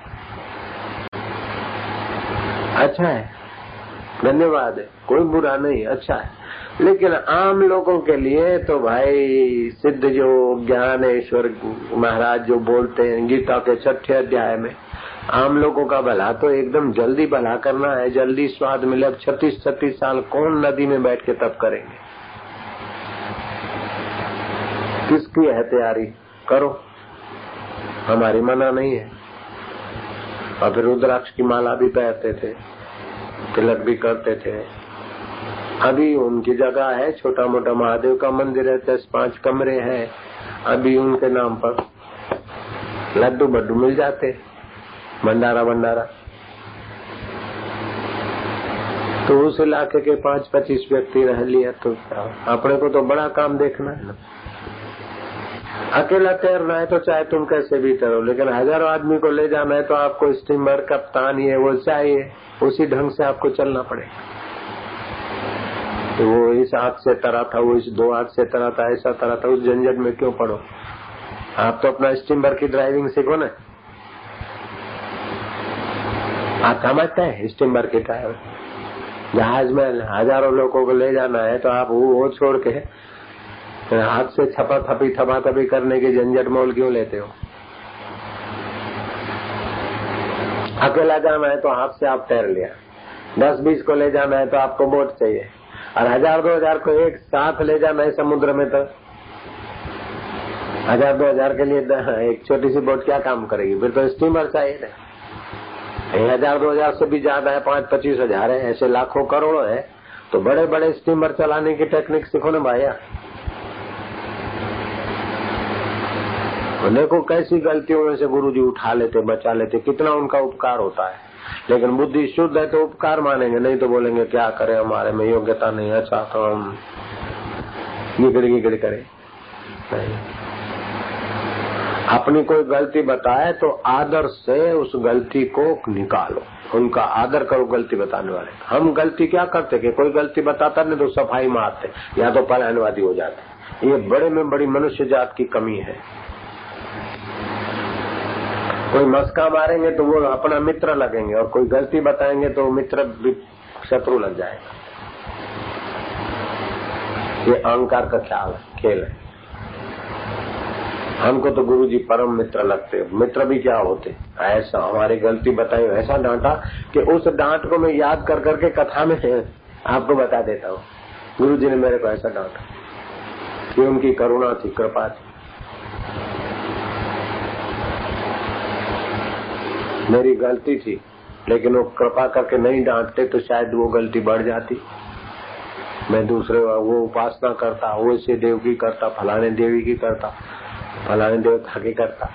अच्छा है। धन्यवाद है। कोई बुरा नहीं अच्छा है। लेकिन आम लोगों के लिए तो भाई सिद्ध जो ज्ञानेश्वर महाराज जो बोलते हैं, गीता के छठे अध्याय में, आम लोगों का भला तो एकदम जल्दी भला करना है, जल्दी स्वाद मिले, अब छत्तीस छत्तीस साल कौन नदी में बैठ के तब करेंगे? किसकी है तैयारी? करो। हमारी मना नहीं है। और फिर रुद्राक्ष की माला भी पहनते थे, तिलक भी करते थे। अभी उनकी जगह है छोटा मोटा महादेव का मंदिर है, दस पाँच कमरे हैं। अभी उनके नाम पर लड्डू बड्डू मिल जाते, भंडारा भंडारा। तो उस इलाके के पाँच पच्चीस व्यक्ति रह लिया तो अपने को तो बड़ा काम देखना है ना। अकेला तैरना है तो चाहे तुम कैसे भी तैरो, लेकिन हज़ारों आदमी को ले जाना है तो आपको स्टीमर, कप्तान, ये, वो चाहिए, उसी ढंग से आपको चलना पड़ेगा। तो वो इस हाथ से तरा था, वो इस दो हाथ से तरा था, ऐसा तरा था, उस झंझट में क्यों पड़ो? आप तो अपना स्टीमर की ड्राइविंग सीखो ना। आप समझते हैं स्टीमर की ड्राइवर जहाज़ में हज़ारों लोगों को ले जाना है तो आप वो छोड़ के हाथ से छपा थपी थपा थपी करने की झंझट मोल क्यों लेते हो? अकेला जाना है तो हाथ से आप तैर लिया। दस बीस को ले जाना है तो आपको बोट चाहिए। और हज़ार दो हज़ार को एक साथ ले जाना है समुद्र में तो। हज़ार दो हज़ार के लिए एक छोटी सी बोट क्या काम करेगी? फिर तो स्टीमर चाहिए ना हज़ार दो हज़ार से भी ज़्यादा है, पाँच पच्चीस हज़ार है, ऐसे लाखों करोड़ों है। तो बड़े बड़े स्टीमर चलाने की टेक्निक सीखो ना भाइया देखो कैसी गलतियों में से गुरु जी उठा लेते, बचा लेते, कितना उनका उपकार होता है। लेकिन बुद्धि शुद्ध है तो उपकार मानेंगे, नहीं तो बोलेंगे, क्या करें हमारे में? योग्यता नहीं अच्छा तो हम गिगड़ गिगड़ करें। अपनी कोई गलती बताए तो आदर से उस गलती को निकालो। उनका आदर करो, गलती बताने वाले। हम गलती क्या करते कि कोई गलती बताता नहीं तो सफ़ाई मारते या तो पलायनवादी हो जाते ये बड़े में बड़ी मनुष्य जात की कमी है। कोई मस्का मारेंगे तो वो अपना मित्र लगेंगे और कोई गलती बताएँगे तो मित्र भी शत्रु लग जाएगा। ये अहंकार का ख्याल है, खेल है। हमको तो गुरु जी परम मित्र लगते मित्र भी क्या होते? ऐसा हमारी गलती बताई, ऐसा डांटा कि उस डांट को मैं याद कर करके कथा में आपको बता देता हूँ। गुरु जी ने मेरे को ऐसा डांटा कि उनकी करुणा थी, कृपा थी। मेरी गलती थी। लेकिन वो कृपा करके नहीं डांटते तो शायद वो गलती बढ़ जाती। मैं दूसरे वो उपासना करता, वो इसे देव की करता, फलाने देवी की करता, फलाने देवता की करता।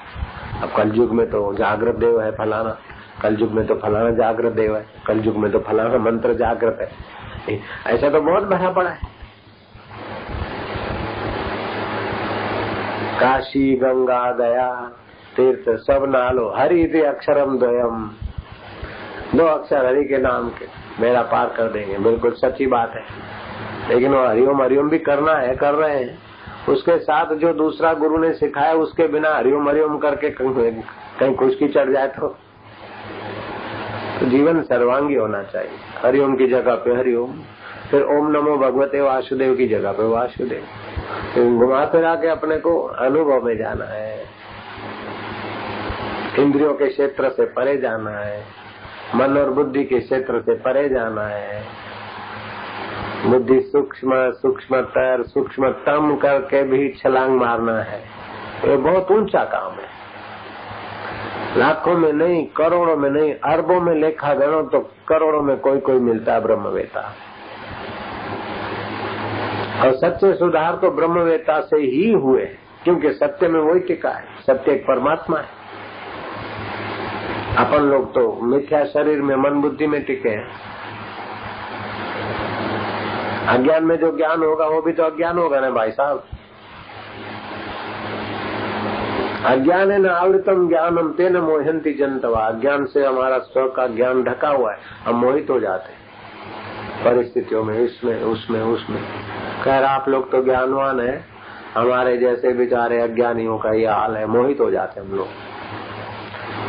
अब कल युग में तो जागृत देव है फलाना कल युग में तो फलाना जागृत देव है कल युग में तो फलाना मंत्र जागृत है। ऐसा तो बहुत भरा पड़ा है। काशी गंगा गया तीर्थ सब नालो हरि थे अक्षरम द्वयम दो अक्षर हरि के नाम के मेरा पार कर देंगे। बिल्कुल सच्ची बात है। लेकिन वो हरिओम हरिओम भी करना है कर रहे हैं। उसके साथ जो दूसरा गुरु ने सिखाया उसके बिना हरिओम हरिओम करके कहीं खुशकी चढ़ जाए तो, तो जीवन सर्वांगी होना चाहिए। हरिओम की जगह पे हरिओम फिर ओम नमो भगवते वासुदेव की जगह पे वासुदेव। घुमा फिरा के अपने को अनुभव में जाना है। इंद्रियों के क्षेत्र से परे जाना है। मन और बुद्धि के क्षेत्र से परे जाना है। बुद्धि सूक्ष्म, सूक्ष्मतर, सूक्ष्मतम करके भी छलांग मारना है। ये बहुत ऊँचा काम है। लाखों में नहीं, करोड़ों में नहीं, अरबों में लेखा गणो तो करोड़ों में कोई कोई मिलता है ब्रह्मवेता। और सच्चे सुधार तो ब्रह्मवेता से ही हुए क्योंकि सत्य में वही टिका है। सत्य एक परमात्मा है। अपन लोग तो मिथ्या शरीर में मन बुद्धि में टिके हैं। अज्ञान में जो ज्ञान होगा, वो भी तो अज्ञान होगा ना भाई साहब? अज्ञान है न आवृतम ज्ञान ज्ञानम तेन मोहंती जनतवा अज्ञान से हमारा स्व का ज्ञान ढका हुआ है, हम मोहित हो जाते हैं। परिस्थितियों में, इसमें, उसमें उसमें। खैर, आप लोग तो ज्ञानवान है। हमारे जैसे बेचारे अज्ञानियों का ये हाल है, मोहित हो जाते हम लोग।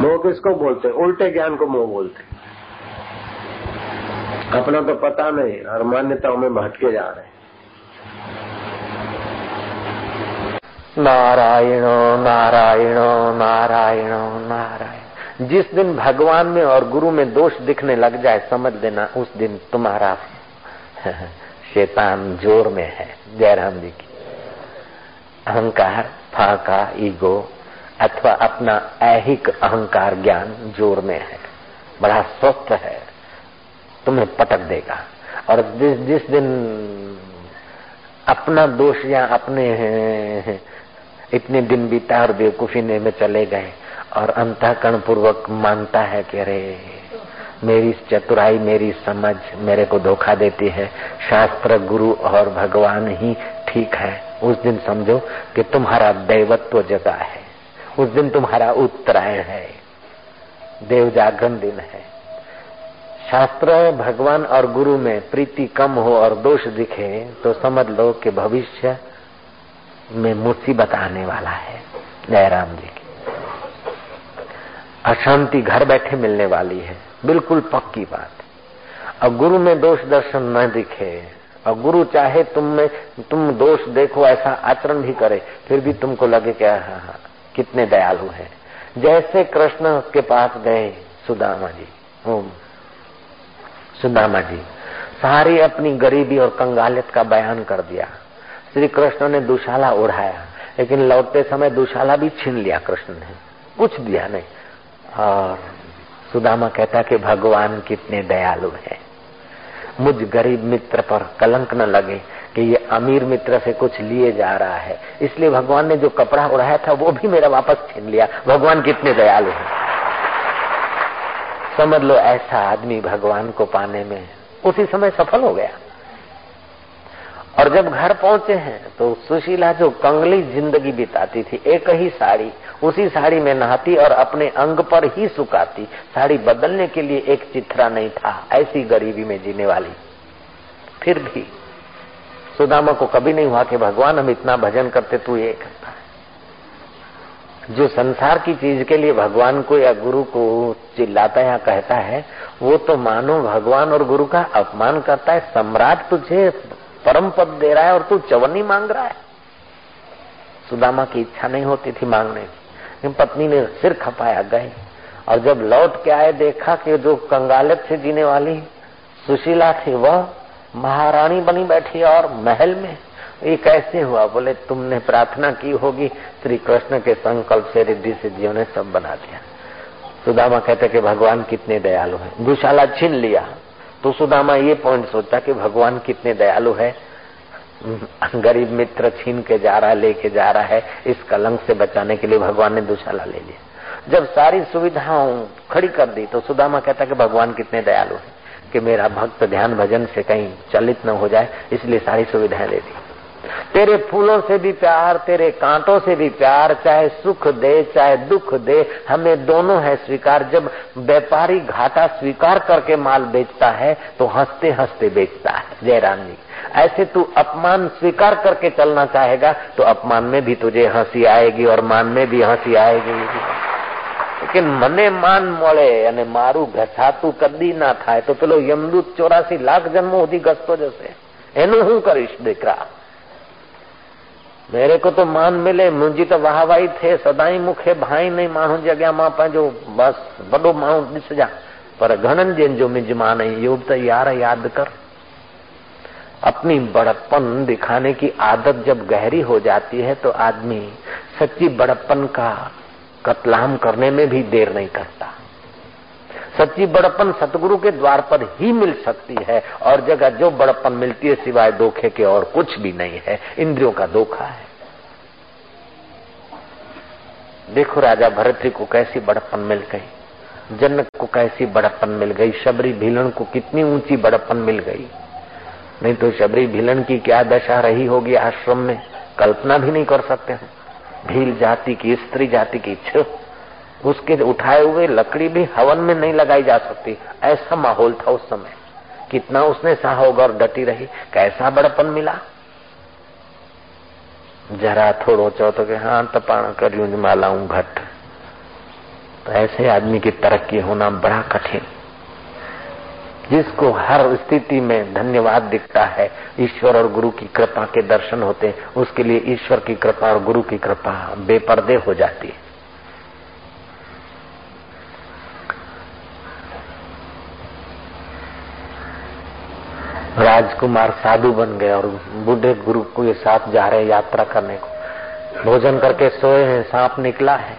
मोह किसको बोलते उल्टे ज्ञान को मोह बोलते अपना तो पता नहीं और मान्यताओं में भटके जा रहे नारायण नारायण नारायण नारायण। जिस दिन भगवान में और गुरु में दोष दिखने लग जाए, समझ लेना उस दिन तुम्हारा *laughs* शैतान ज़ोर में है, जयराम जी की। अहंकार, फाका, ईगो अथवा अपना ऐहिक अहंकार ज्ञान ज़ोर में है, बड़ा स्वस्थ है, तुम्हें पटक देगा। और जिस जिस दिन अपना दोष या अपने, इतने दिन बीता और बेवकूफ़ी ने में चले गए, और अंतकरण पूर्वक मानता है कि अरे, मेरी चतुराई, मेरी समझ मेरे को धोखा देती है। शास्त्र, गुरु और भगवान ही ठीक है। उस दिन समझो कि तुम्हारा दैवत्व जगा है। उस दिन तुम्हारा उत्तरायण है। देव जागरण दिन है। शास्त्र भगवान और गुरु में प्रीति कम हो और दोष दिखे तो समझ लो कि भविष्य में मुसीबत आने वाला है। जयराम जी की। अशांति घर बैठे मिलने वाली है। बिल्कुल पक्की बात। और गुरु में दोष दर्शन न दिखे, और गुरु चाहे तुम में, तुम दोष देखो, ऐसा आचरण भी करे, फिर भी तुमको लगे क्या हाँ हाँ कितने दयालु हैं। जैसे कृष्ण के पास गए सुदामा जी सुदामा जी, सारी अपनी गरीबी और कंगालियत का बयान कर दिया। श्री कृष्ण ने दुशाला उड़ाया लेकिन लौटते समय दुशाला भी छीन लिया कृष्ण ने, कुछ दिया नहीं। और सुदामा कहता कि भगवान कितने दयालु हैं। मुझ गरीब मित्र पर कलंक न लगे कि ये अमीर मित्र से कुछ लिए जा रहा है। इसलिए भगवान ने जो कपड़ा उड़ाया था, वो भी मेरा वापस छीन लिया। भगवान कितने दयालु हैं। समझ लो, ऐसा आदमी भगवान को पाने में उसी समय सफल हो गया। और जब घर पहुँचे हैं तो सुशीला जो कंगली ज़िंदगी बिताती थी, एक ही साड़ी, उसी साड़ी में नहाती और अपने अंग पर ही सुखाती। साड़ी बदलने के लिए एक चित्रा नहीं था, ऐसी गरीबी में जीने वाली। फिर भी सुदामा को कभी नहीं हुआ कि भगवान हम इतना भजन करते, तू ये करता है। जो संसार की चीज़ के लिए भगवान को या गुरु को चिल्लाता या कहता है, वो तो मानो भगवान और गुरु का अपमान करता है, सम्राट तुझे परम पद दे रहा है और तू चवनी मांग रहा है। सुदामा की इच्छा नहीं होती थी मांगने की। पत्नी ने सिर खपाया गए और जब लौट के आए, देखा कि जो कंगालत से जीने वाली सुशीला थी, वह महारानी बनी बैठी और महल में ये कैसे हुआ, बोले, तुमने प्रार्थना की होगी श्री कृष्ण के संकल्प से रिद्धि सिद्धियों ने सब बना दिया। सुदामा कहते कि भगवान कितने दयालु है। दुशाला छीन लिया। तो सुदामा ये पॉइंट सोचता कि भगवान कितने दयालु है। गरीब मित्र छीन के जा रहा है लेके जा रहा है, इस कलंक से बचाने के लिए भगवान ने दुशाला ले लिया। जब सारी सुविधाओं खड़ी कर दी तो सुदामा कहता कि भगवान कितने दयालु है। कि मेरा भक्त ध्यान भजन से कहीं चलित न हो जाए, इसलिए सारी सुविधाएँ दे दी। तेरे फूलों से भी प्यार, तेरे कांटों से भी प्यार, चाहे सुख दे, चाहे दुख दे, हमें दोनों है स्वीकार। जब व्यापारी घाटा स्वीकार करके माल बेचता है तो हँसते हँसते बेचता है। जयराम जी, ऐसे तू अपमान स्वीकार करके चलना चाहेगा तो अपमान में भी तुझे हँसी आएगी और मान में भी हँसी आएगी। लेकिन मने मान મળે અને મારું ઘસાતું કદી ના થાય તો પેલો યમદૂત ચોરાસી લાખ જન્મો સુધી ઘસતો જશે એનું હું કરીશ દીકરા मेरे को तो मान मिले मुंहिंजी त वाहवाही थिए सदाई मूंखे भाई नहीं माण्हुनि जे अॻियां मां पंहिंजो बसि वॾो माण्हू ॾिसजां पर घणनि ॼणनि जो मिजमान है इहो त यार याद कर अपनी बड़प्पन दिखाने की आदत जब गहरी हो जाती है तो आदमी सच्ची बड़प्पन का कतलाम करने में भी देर नहीं करता। सच्ची बड़प्पन सतगुरु के द्वार पर ही मिल सकती है, और जगह जो बड़प्पन मिलती है सिवाय धोखे के और कुछ भी नहीं है, इंद्रियों का धोखा है। देखो राजा भरत को कैसी बड़प्पन मिल गई, जनक को कैसी बड़प्पन मिल गई, शबरी भीलन को कितनी ऊँची बड़प्पन मिल गई। नहीं तो शबरी भीलन की क्या दशा रही होगी आश्रम में, कल्पना भी नहीं कर सकते हम। भील जाति की, स्त्री जाति की इच्छा। उसके उठाए हुए लकड़ी भी हवन में नहीं लगाई जा सकती। ऐसा माहौल था उस समय। कितना उसने सहा होगा और डटी रही। कैसा बड़पन मिला। जरा थोड़ो चो तो कि हाँ तपाण करियूं मालाऊं घट। तो ऐसे आदमी की तरक्की होना बड़ा कठिन। जिसको हर स्थिति में धन्यवाद दिखता है, ईश्वर और गुरु की कृपा के दर्शन होते हैं, उसके लिए ईश्वर की कृपा और गुरु की कृपा बेपर्दे हो जाती है। राजकुमार साधु बन गए और बूढ़े गुरु को ये साथ जा रहे यात्रा करने को। भोजन करके सोए हैं, सांप निकला है।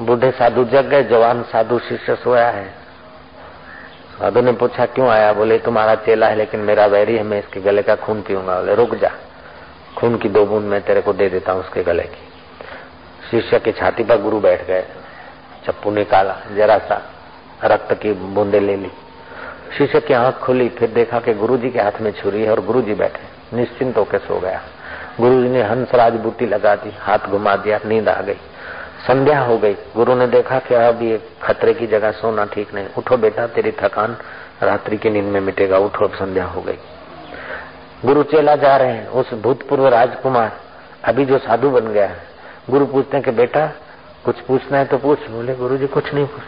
बूढ़े साधु जग गए, जवान साधु शिष्य सोया है। साधु ने पूछा, क्यों आया? बोले, तुम्हारा चेला है, लेकिन मेरा वैरी है, मैं इसके गले का खून पीऊँगा। बोले, रुक जा, खून की दो बूंद मैं तेरे को दे देता हूँ उसके गले की। शिष्य की छाती पर गुरु बैठ गए। चप्पू निकाला, जरा सा रक्त की बूंदे ले ली। शिष्य की आँख खुली, फिर देखा कि गुरुजी के हाथ में छुरी है और गुरुजी बैठे। निश्चिंत होकर सो गया। गुरुजी ने हंसराज बूटी लगा दी, हाथ घुमा दिया, नींद आ गई। संध्या हो गई। गुरु ने देखा कि अब ये खतरे की जगह सोना ठीक नहीं। उठो बेटा, तेरी थकान रात्रि की नींद में मिटेगा। उठो, अब संध्या हो गई। गुरु चेला जा रहे हैं, उस भूतपूर्व राजकुमार। अभी जो साधु बन गया है। गुरु पूछते हैं कि बेटा, कुछ पूछना है तो पूछ। बोले गुरु जी कुछ नहीं पूछ।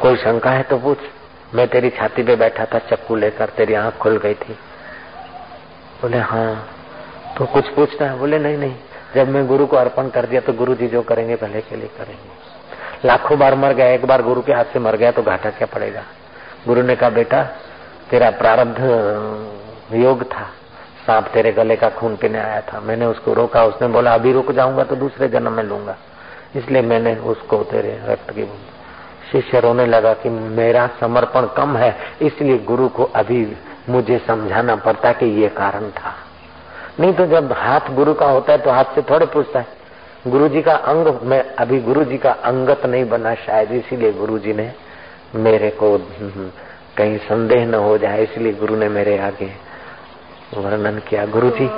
कोई शंका है तो पूछ। मैं तेरी छाती पे बैठा था, चक्कू लेकर, तेरी आँख खुल गई थी। बोले हाँ तो कुछ पूछना है। बोले, नहीं नहीं। जब मैं गुरु को अर्पण कर दिया तो गुरु जी जो करेंगे पहले के लिए करेंगे। लाखों बार मर गया, एक बार गुरु के हाथ से मर गया तो घाटा क्या पड़ेगा? गुरु ने कहा, बेटा, तेरा प्रारब्ध योग था। सांप तेरे गले का खून पीने आया था। मैंने उसको रोका, उसने बोला, अभी रुक जाऊँगा तो दूसरे जन्म में लूँगा। इसलिए मैंने उसको तेरे रक्त की शिष्य रोने लगा कि मेरा समर्पण कम है, इसलिए गुरु को अभी मुझे समझाना पड़ता कि ये कारण था। नहीं तो जब हाथ गुरु का होता है तो हाथ से थोड़े पूछता है गुरु जी का अंग मैं अभी गुरु जी का अंगत नहीं बना शायद इसीलिए गुरु जी ने मेरे को कहीं संदेह न हो जाए इसलिए गुरु ने मेरे आगे वर्णन किया गुरु जी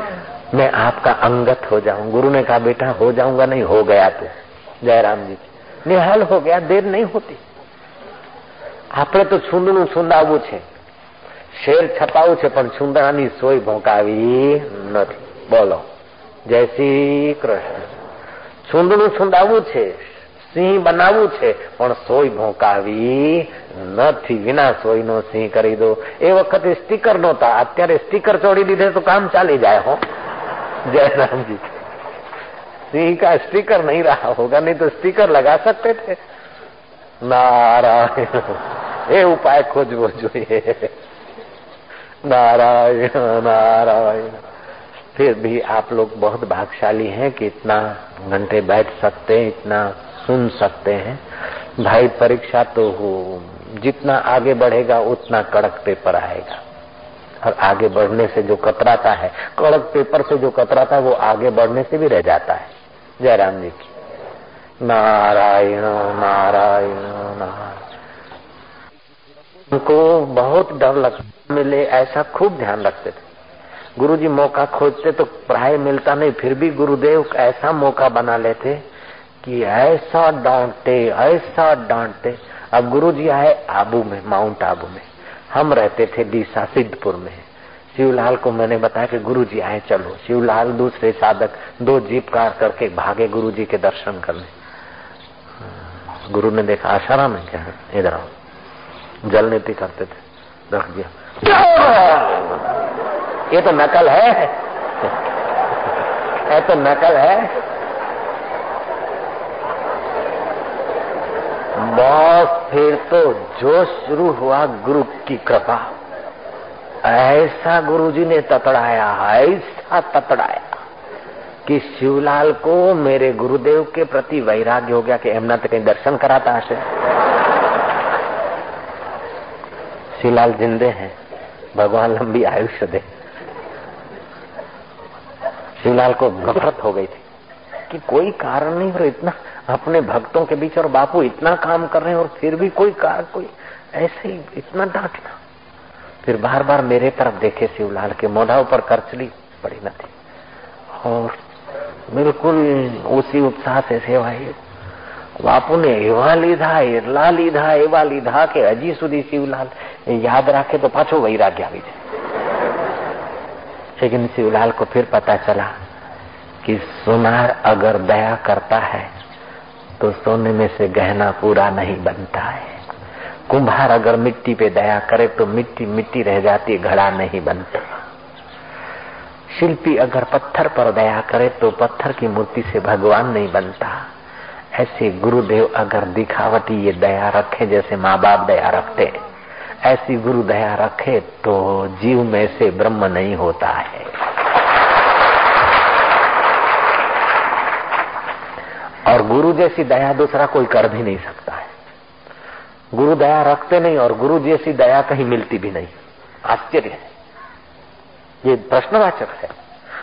मैं आपका अंगत हो जाऊं गुरु ने कहा बेटा हो जाऊंगा नहीं हो गया तू जयराम जी નિહાલ હો ગયા દેર નહીં હોતી આપણે તો છૂંદણું છુંદાવવું છે શેર છપાવું છે, પણ સુંદરાની સોય ભોંકાવી નથી. બોલો. જય શ્રી કૃષ્ણ. સુંદરનું સુંદાવવું છે, સિંહ બનાવવું છે, પણ સોય ભોંકાવી નથી. વિના સોય નો સિંહ કરી દો. એ વખતે સ્ટીકર નહોતા. અત્યારે સ્ટીકર ચોડી દીધે તો કામ ચાલી જાય, હો. જય રામજી. सिंह का स्टिकर नहीं रहा होगा नहीं तो स्टिकर लगा सकते थे नारायण ये उपाय खोजवो જોઈએ. नारायण नारायण। फिर भी आप लोग बहुत भागशाली हैं कि इतना घंटे बैठ सकते हैं, इतना सुन सकते हैं। भाई, परीक्षा तो हो, जितना आगे बढ़ेगा, उतना कड़क पेपर आएगा। और आगे बढ़ने से जो कतराता है, कड़क पेपर से जो कतराता है, वो आगे बढ़ने से भी रह जाता है। जयराम जी की। नारायण नारायण नारायण। उनको बहुत डर लगता मिले, ऐसा खूब ध्यान रखते थे। गुरु जी मौका खोजते तो प्राय मिलता नहीं, फिर भी गुरुदेव ऐसा मौका बना लेते कि ऐसा डांटते ऐसा डांटते अब गुरु जी आए आबू में, माउंट आबू में। हम रहते थे डीसा सिद्धपुर में। शिवलाल को मैंने बताया कि गुरु जी आए, चलो। शिवलाल दूसरे साधक, दो जीप कार करके भागे गुरु जी के दर्शन करने। गुरु ने देखा, आशाराम है क्या? इधर आओ। जल नीति करते थे। रख दिया। ये तो नकल है। ये तो नकल है। बस फिर तो जो शुरू हुआ गुरु की कृपा। ऐसा गुरुजी ने ततड़ाया ऐसा ततड़ाया कि शिवलाल को मेरे गुरुदेव के प्रति वैराग्य हो गया कि एमना तो कहीं दर्शन कराता हसे शिवलाल जिंदे हैं, भगवान लंबी आयुष्य दे। शिवलाल को गफरत हो गई थी कि कोई कारण नहीं और इतना अपने भक्तों के बीच और बापू इतना काम कर रहे हैं और फिर भी कोई कार, कोई ऐसे ही इतना डांटना फिर बार बार मेरे तरफ़ देखे शिवलाल के मोढ़ा ऊपर करचली पड़ी न थी और बिल्कुल उसी उत्साह से सेवा બાપુને એવા લીધા એટલા લીધા એવા લીધા કે હજી સુધી શિવલાલ याद रखे तो पाछो वैराग्य આવી જાય लेकिन शिवलाल को फिर पता चला कि सुनार अगर दया करता है तो सोने में से गहना पूरा नहीं बनता है कुम्हार अगर मिट्टी पे दया करे तो मिट्टी मिट्टी रह जाती घड़ा नहीं बनता शिल्पी अगर पत्थर पर दया करे तो पत्थर की मूर्ति से भगवान नहीं बनता ऐसे गुरुदेव अगर दिखावटी ये दया रखे, जैसे माँ बाप दया रखते ऐसी गुरु दया रखे तो जीव में से ब्रह्म नहीं होता है। और गुरु जैसी दया दूसरा कोई कर भी नहीं सकता है। गुरु दया रखते नहीं और गुरु जैसी दया कहीं मिलती भी नहीं। आश्चर्य है। ये प्रश्नवाचक है।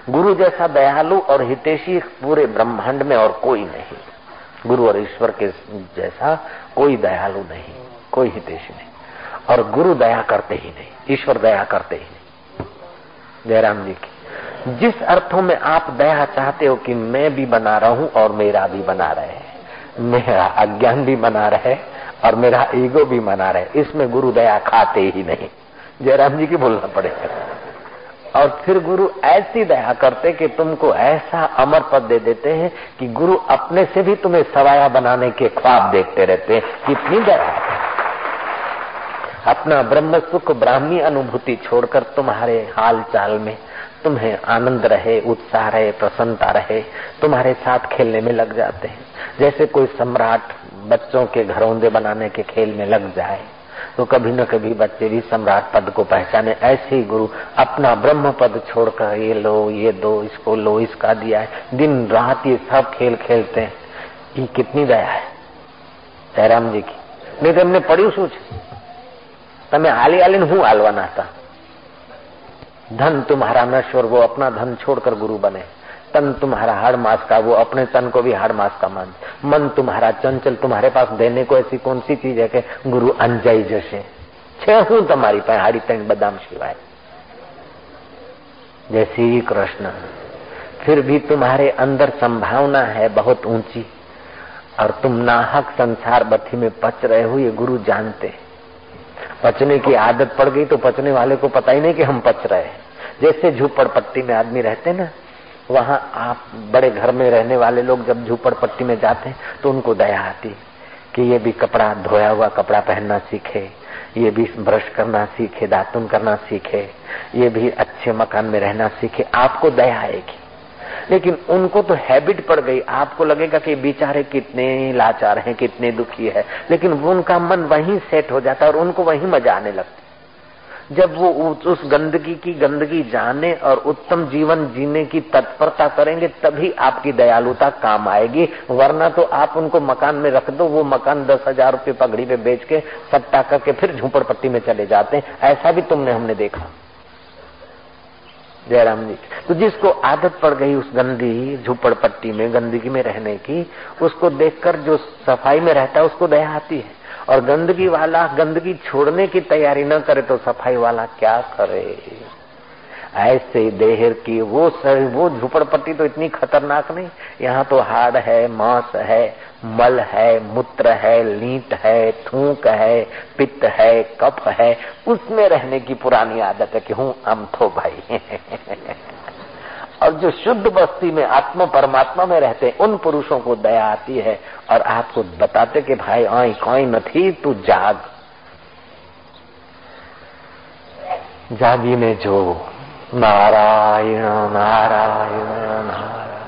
गुरु जैसा दयालु और हितेशी पूरे ब्रह्मांड में और कोई नहीं। गुरु और ईश्वर के जैसा कोई दयालु नहीं, कोई हितेश नहीं। और गुरु दया करते ही नहीं, ईश्वर दया करते ही नहीं। जयराम जी की, जिस अर्थों में आप दया चाहते हो कि मैं भी बना रहा हूँ और मेरा भी बना रहे हैं मेरा अज्ञान भी बना रहे और मेरा ईगो भी मना रहे, इसमें गुरु दया खाते ही नहीं। जयराम जी की बोलना पड़ेगा। और फिर गुरु ऐसी दया करते कि तुमको ऐसा अमर पद दे देते हैं कि गुरु अपने से भी तुम्हें सवाया बनाने के ख्वाब देखते रहते हैं। कितनी दया अपना ब्रह्म सुख ब्राह्मी अनुभूति छोड़कर तुम्हारे हाल चाल में तुम्हें आनंद रहे, उत्साह रहे, प्रसन्नता रहे, तुम्हारे साथ खेलने में लग जाते हैं। जैसे कोई सम्राट बच्चों के घरौंदे बनाने के खेल में लग जाए तो कभी न कभी बच्चे भी सम्राट पद को पहचाने ऐसे ही गुरु अपना ब्रह्म पद छोड़कर ये लो ये दो इसको लो इसका दिया है दिन रात ये सब खेल खेलते हैं ये कितनी दया है जयराम जी की नहीं तो એમને પડ્યું શું છે તમે હાલી હાલીને હું હાલવાના હતા ધન तुम्हारा नश्वर वो अपना धन छोड़कर गुरु बने तन तुम्हारा हाड़ मास का वो अपने तन को भी हाड़ मास का मान मन तुम्हारा चंचल तुम्हारे पास देने को ऐसी कौन सी चीज है कि गुरु अंजाई जैसे છે હું તમારી પાસે હાડી ત્રણ બદામ સિવાય जय श्री कृष्ण फिर भी तुम्हारे अंदर संभावना है बहुत ऊंची और तुम नाहक संसार बथी में पच रहे हो ये गुरु जानते पचने की आदत पड़ गई तो पचने वाले को पता ही नहीं कि हम पच रहे हैं जैसे झूपड़पट्टी में आदमी रहते ना वहाँ आप बड़े घर में रहने वाले लोग जब झूपड़ पट्टी में जाते हैं तो उनको दया आती कि ये भी कपड़ा धोया हुआ कपड़ा पहनना सीखे, ये भी ब्रश करना सीखे, दातुन करना सीखे, ये भी अच्छे मकान में रहना सीखे। आपको दया आएगी। लेकिन उनको तो हैबिट पड़ गई। आपको लगेगा कि बेचारे कितने लाचार हैं, कितने दुखी है। लेकिन उनका मन वहीं सेट हो जाता है और उनको वहीं मज़ा आने लगता। जब वो उस गंदगी की गंदगी जाने और उत्तम जीवन जीने की तत्परता करेंगे, तभी आपकी दयालुता काम आएगी। वरना तो आप उनको मकान में रख दो, वो मकान दस हज़ार रुपये पगड़ी में बेच के सट्टा करके फिर झूपड़पट्टी में चले जाते हैं। ऐसा भी तुमने हमने देखा। जयराम जी तो जिसको आदत पड़ गई उस गंदी झूपड़पट्टी में, गंदगी में रहने की, उसको देखकर जो सफ़ाई में रहता है, उसको दया आती है। और गंदगी वाला, गंदगी छोड़ने की तैयारी न करे तो सफ़ाई वाला क्या करे? ऐसे देहर की वो सर, वो झुपड़पट्टी तो इतनी खतरनाक नहीं। यहाँ तो हाड़ है, मांस है, मल है, मूत्र है, लीट है, थूक है, पित्त है, कफ है। उसमें रहने की पुरानी आदत है कि हूँ अमथो भाई। *laughs* और जो शुद्ध बस्ती में आत्म परमात्मा में रहते उन पुरुषों को दया आती है और आपको बताते कि भाई, आई कोई नहीं तू जाग। जागी ने जो नारायण नारायण नारायण।